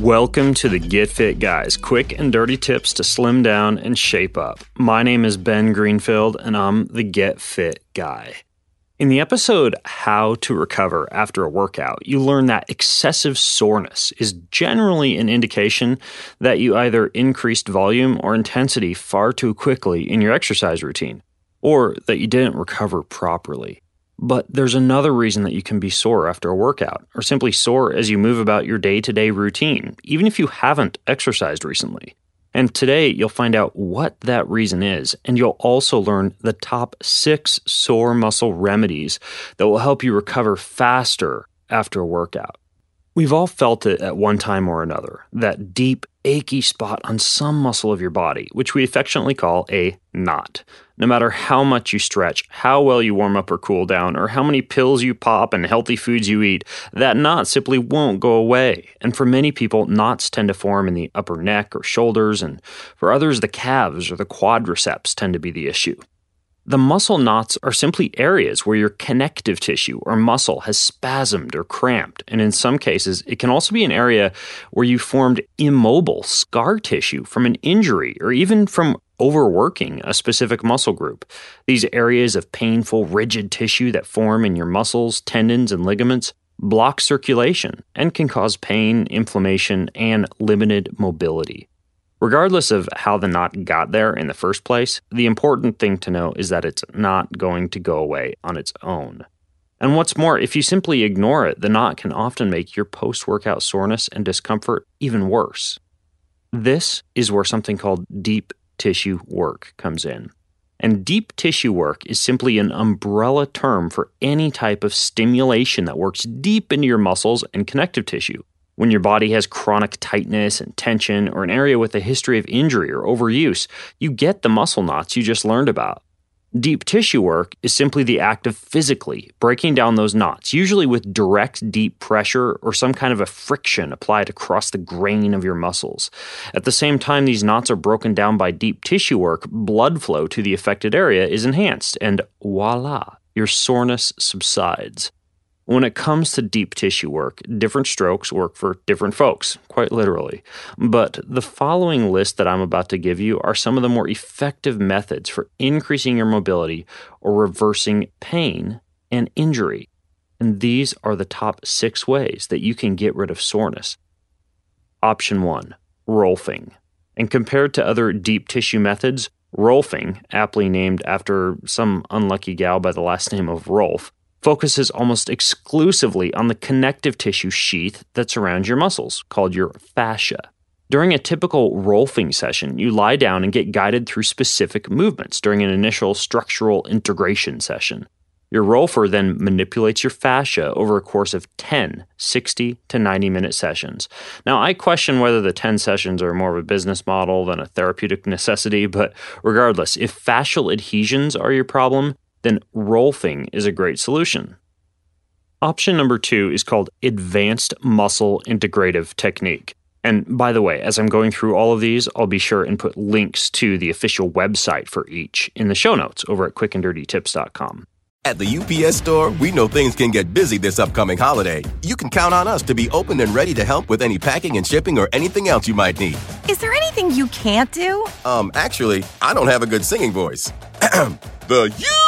Welcome to the Get Fit Guys, quick and dirty tips to slim down and shape up. My name is Ben Greenfield, and I'm the Get Fit Guy. In the episode How to Recover After a Workout, you learn that excessive soreness is generally an indication that you either increased volume or intensity far too quickly in your exercise routine, or that you didn't recover properly. But there's another reason that you can be sore after a workout, or simply sore as you move about your day to day routine, even if you haven't exercised recently. And today you'll find out what that reason is, and you'll also learn the top six sore muscle remedies that will help you recover faster after a workout. We've all felt it at one time or another, that deep, achy spot on some muscle of your body, which we affectionately call a knot. No matter how much you stretch, how well you warm up or cool down, or how many pills you pop and healthy foods you eat, that knot simply won't go away. And for many people, knots tend to form in the upper neck or shoulders, and for others, the calves or the quadriceps tend to be the issue. The muscle knots are simply areas where your connective tissue or muscle has spasmed or cramped, and in some cases, it can also be an area where you formed immobile scar tissue from an injury or even from overworking a specific muscle group. These areas of painful, rigid tissue that form in your muscles, tendons, and ligaments block circulation and can cause pain, inflammation, and limited mobility. Regardless of how the knot got there in the first place, the important thing to know is that it's not going to go away on its own. And what's more, if you simply ignore it, the knot can often make your post workout soreness and discomfort even worse. This is where something called deep tissue work comes in. And deep tissue work is simply an umbrella term for any type of stimulation that works deep into your muscles and connective tissue. When your body has chronic tightness and tension, or an area with a history of injury or overuse, you get the muscle knots you just learned about. Deep tissue work is simply the act of physically breaking down those knots, usually with direct deep pressure or some kind of a friction applied across the grain of your muscles. At the same time these knots are broken down by deep tissue work, blood flow to the affected area is enhanced, and voila, your soreness subsides. When it comes to deep tissue work, different strokes work for different folks, quite literally. But the following list that I'm about to give you are some of the more effective methods for increasing your mobility or reversing pain and injury. And these are the top six ways that you can get rid of soreness. Option one Rolfing. And compared to other deep tissue methods, Rolfing, aptly named after some unlucky gal by the last name of Rolf, focuses almost exclusively on the connective tissue sheath that surrounds your muscles, called your fascia. During a typical Rolfing session, you lie down and get guided through specific movements during an initial structural integration session. Your Rolfer then manipulates your fascia over a course of 10, 60 to 90 minute sessions. Now, I question whether the 10 sessions are more of a business model than a therapeutic necessity, but regardless, if fascial adhesions are your problem, then Rolfing is a great solution. Option number two is called Advanced Muscle Integrative Technique. And by the way, as I'm going through all of these, I'll be sure and put links to the official website for each in the show notes over at quickanddirtytips.com. At the UPS store, we know things can get busy this upcoming holiday. You can count on us to be open and ready to help with any packing and shipping or anything else you might need. Is there anything you can't do? Um, actually, I don't have a good singing voice. the UPS.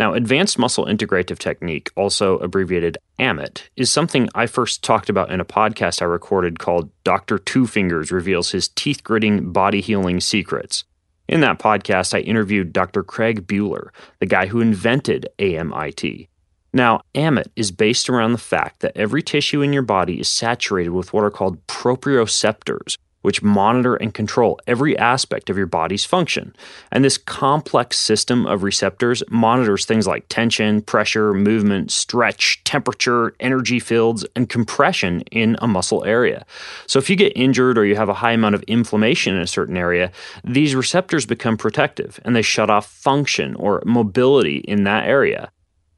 Now, Advanced Muscle Integrative Technique, also abbreviated AMIT, is something I first talked about in a podcast I recorded called Dr. Two Fingers Reveals His Teeth Gritting Body Healing Secrets. In that podcast, I interviewed Dr. Craig Buhler, the guy who invented AMIT. Now, AMIT is based around the fact that every tissue in your body is saturated with what are called proprioceptors, which monitor and control every aspect of your body's function. And this complex system of receptors monitors things like tension, pressure, movement, stretch, temperature, energy fields, and compression in a muscle area. So if you get injured or you have a high amount of inflammation in a certain area, these receptors become protective and they shut off function or mobility in that area.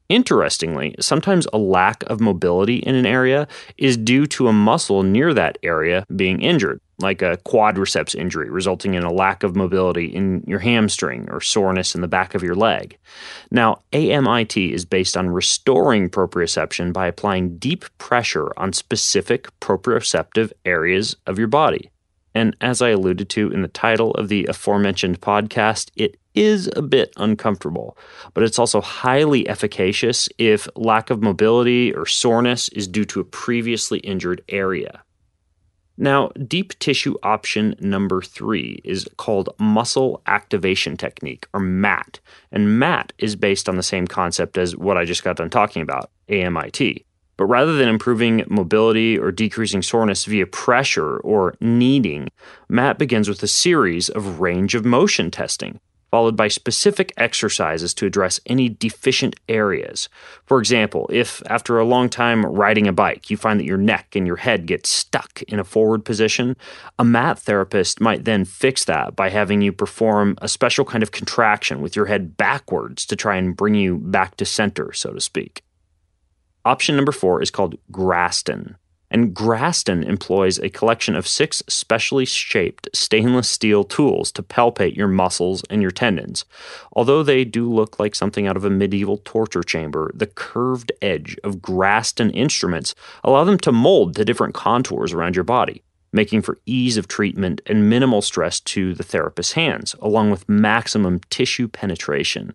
Interestingly, sometimes a lack of mobility in an area is due to a muscle near that area being injured, like a quadriceps injury, resulting in a lack of mobility in your hamstring or soreness in the back of your leg. Now, AMIT is based on restoring proprioception by applying deep pressure on specific proprioceptive areas of your body. And as I alluded to in the title of the aforementioned podcast, it is a bit uncomfortable, but it's also highly efficacious if lack of mobility or soreness is due to a previously injured area. Now, deep tissue option number three is called muscle activation technique, or MAT. And MAT is based on the same concept as what I just got done talking about, AMIT. But rather than improving mobility or decreasing soreness via pressure or kneading, MAT begins with a series of range of motion testing, followed by specific exercises to address any deficient areas. For example, if after a long time riding a bike, you find that your neck and your head get stuck in a forward position, a MAT therapist might then fix that by having you perform a special kind of contraction with your head backwards to try and bring you back to center, so to speak. Option number four is called Graston. And Graston employs a collection of six specially shaped stainless steel tools to palpate your muscles and your tendons. Although they do look like something out of a medieval torture chamber, the curved edge of Graston instruments allow them to mold to different contours around your body making for ease of treatment and minimal stress to the therapist's hands, along with maximum tissue penetration.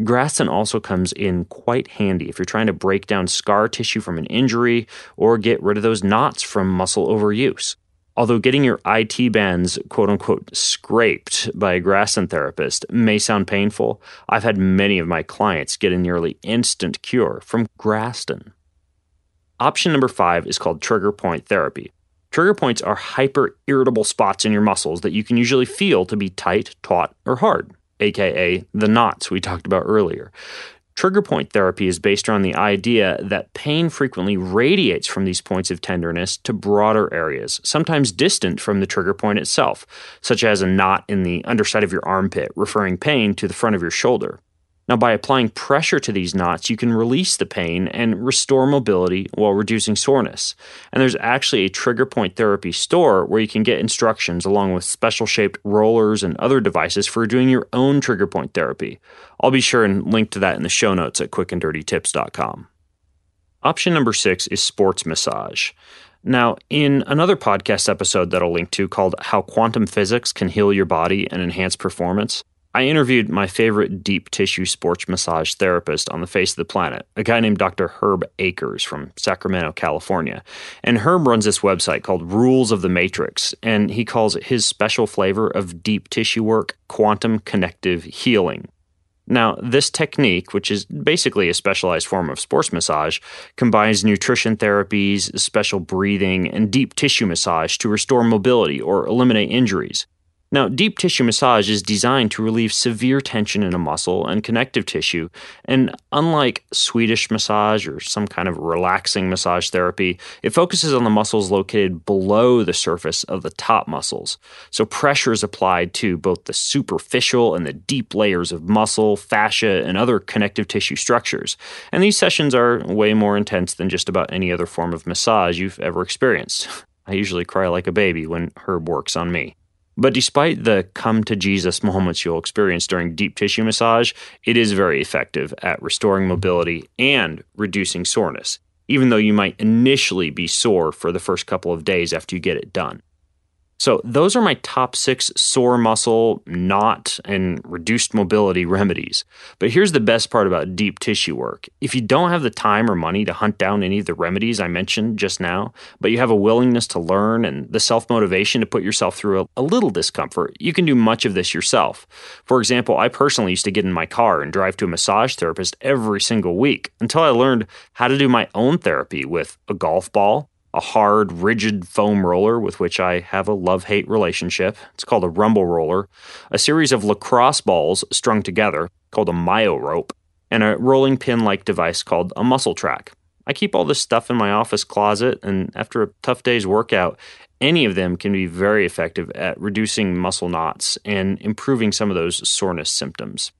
Graston also comes in quite handy if you're trying to break down scar tissue from an injury or get rid of those knots from muscle overuse. Although getting your IT bands quote unquote scraped by a Graston therapist may sound painful, I've had many of my clients get a nearly instant cure from Graston. Option number five is called trigger point therapy. Trigger points are hyper irritable spots in your muscles that you can usually feel to be tight, taut, or hard aka the knots we talked about earlier. Trigger point therapy is based around the idea that pain frequently radiates from these points of tenderness to broader areas, sometimes distant from the trigger point itself, such as a knot in the underside of your armpit, referring pain to the front of your shoulder. Now, by applying pressure to these knots, you can release the pain and restore mobility while reducing soreness. And there's actually a trigger point therapy store where you can get instructions along with special shaped rollers and other devices for doing your own trigger point therapy. I'll be sure and link to that in the show notes at quickanddirtytips.com. Option number six is sports massage. Now, in another podcast episode that I'll link to called How Quantum Physics Can Heal Your Body and Enhance Performance, I interviewed my favorite deep tissue sports massage therapist on the face of the planet, a guy named Dr. Herb Akers from Sacramento, California. And Herb runs this website called Rules of the Matrix, and he calls his special flavor of deep tissue work quantum connective healing. Now, this technique, which is basically a specialized form of sports massage, combines nutrition therapies, special breathing, and deep tissue massage to restore mobility or eliminate injuries. Now, deep tissue massage is designed to relieve severe tension in a muscle and connective tissue, and unlike Swedish massage or some kind of relaxing massage therapy, it focuses on the muscles located below the surface of the top muscles. So, pressure is applied to both the superficial and the deep layers of muscle, fascia, and other connective tissue structures. And these sessions are way more intense than just about any other form of massage you've ever experienced. I usually cry like a baby when Herb works on me. But despite the come to Jesus moments you'll experience during deep tissue massage, it is very effective at restoring mobility and reducing soreness, even though you might initially be sore for the first couple of days after you get it done. So, those are my top six sore muscle, knot, and reduced mobility remedies. But here's the best part about deep tissue work. If you don't have the time or money to hunt down any of the remedies I mentioned just now, but you have a willingness to learn and the self motivation to put yourself through a, a little discomfort, you can do much of this yourself. For example, I personally used to get in my car and drive to a massage therapist every single week until I learned how to do my own therapy with a golf ball a hard, rigid foam roller with which I have a love hate relationship. It's called a rumble roller, a series of lacrosse balls strung together called a myo rope, and a rolling pin like device called a muscle track. I keep all this stuff in my office closet, and after a tough day's workout, any of them can be very effective at reducing muscle knots and improving some of those soreness symptoms.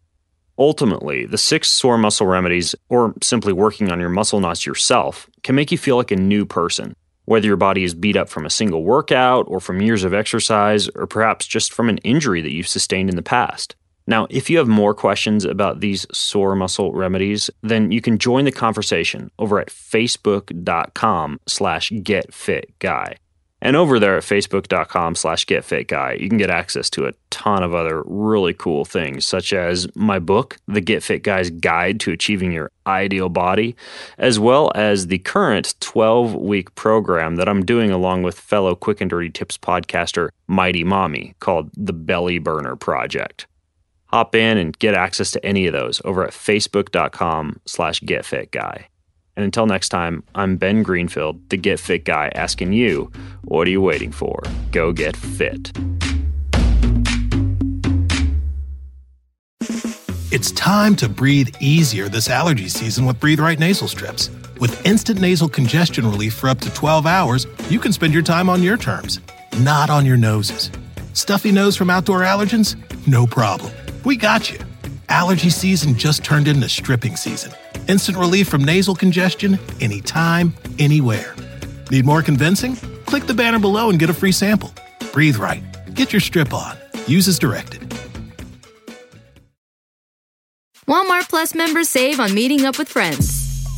Ultimately, the six sore muscle remedies, or simply working on your muscle knots yourself, can make you feel like a new person. Whether your body is beat up from a single workout or from years of exercise or perhaps just from an injury that you've sustained in the past. Now, if you have more questions about these sore muscle remedies, then you can join the conversation over at facebook.com slash getfitguy. And over there at facebook.com slash getfitguy, you can get access to a ton of other really cool things, such as my book, The Get Fit Guy's Guide to Achieving Your Ideal Body, as well as the current 12 week program that I'm doing along with fellow Quick and Dirty Tips podcaster Mighty Mommy called The Belly Burner Project. Hop in and get access to any of those over at facebook.com slash getfitguy. And until next time, I'm Ben Greenfield, the Get Fit guy, asking you, what are you waiting for? Go get fit. It's time to breathe easier this allergy season with Breathe Right nasal strips. With instant nasal congestion relief for up to 12 hours, you can spend your time on your terms, not on your noses. Stuffy nose from outdoor allergens? No problem. We got you. Allergy season just turned into stripping season. Instant relief from nasal congestion anytime, anywhere. Need more convincing? Click the banner below and get a free sample. Breathe right. Get your strip on. Use as directed. Walmart Plus members save on meeting up with friends.